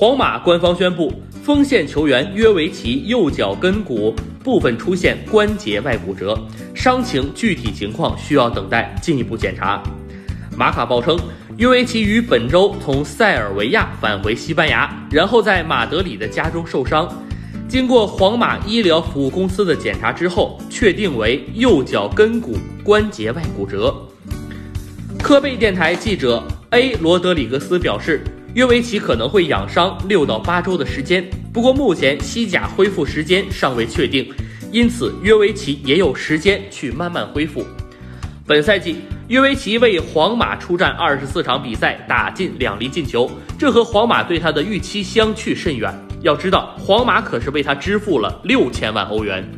皇马官方宣布，锋线球员约维奇右脚跟骨部分出现关节外骨折，伤情具体情况需要等待进一步检查。马卡报称，约维奇于本周从塞尔维亚返回西班牙，然后在马德里的家中受伤。经过皇马医疗服务公司的检查之后，确定为右脚跟骨关节外骨折。科贝电台记者 A 罗德里格斯表示，约维奇可能会养伤六到八周的时间，不过目前西甲恢复时间尚未确定，因此约维奇也有时间去慢慢恢复。本赛季，约维奇为皇马出战二十四场比赛，打进两粒进球，这和皇马对他的预期相去甚远。要知道，皇马可是为他支付了六千万欧元。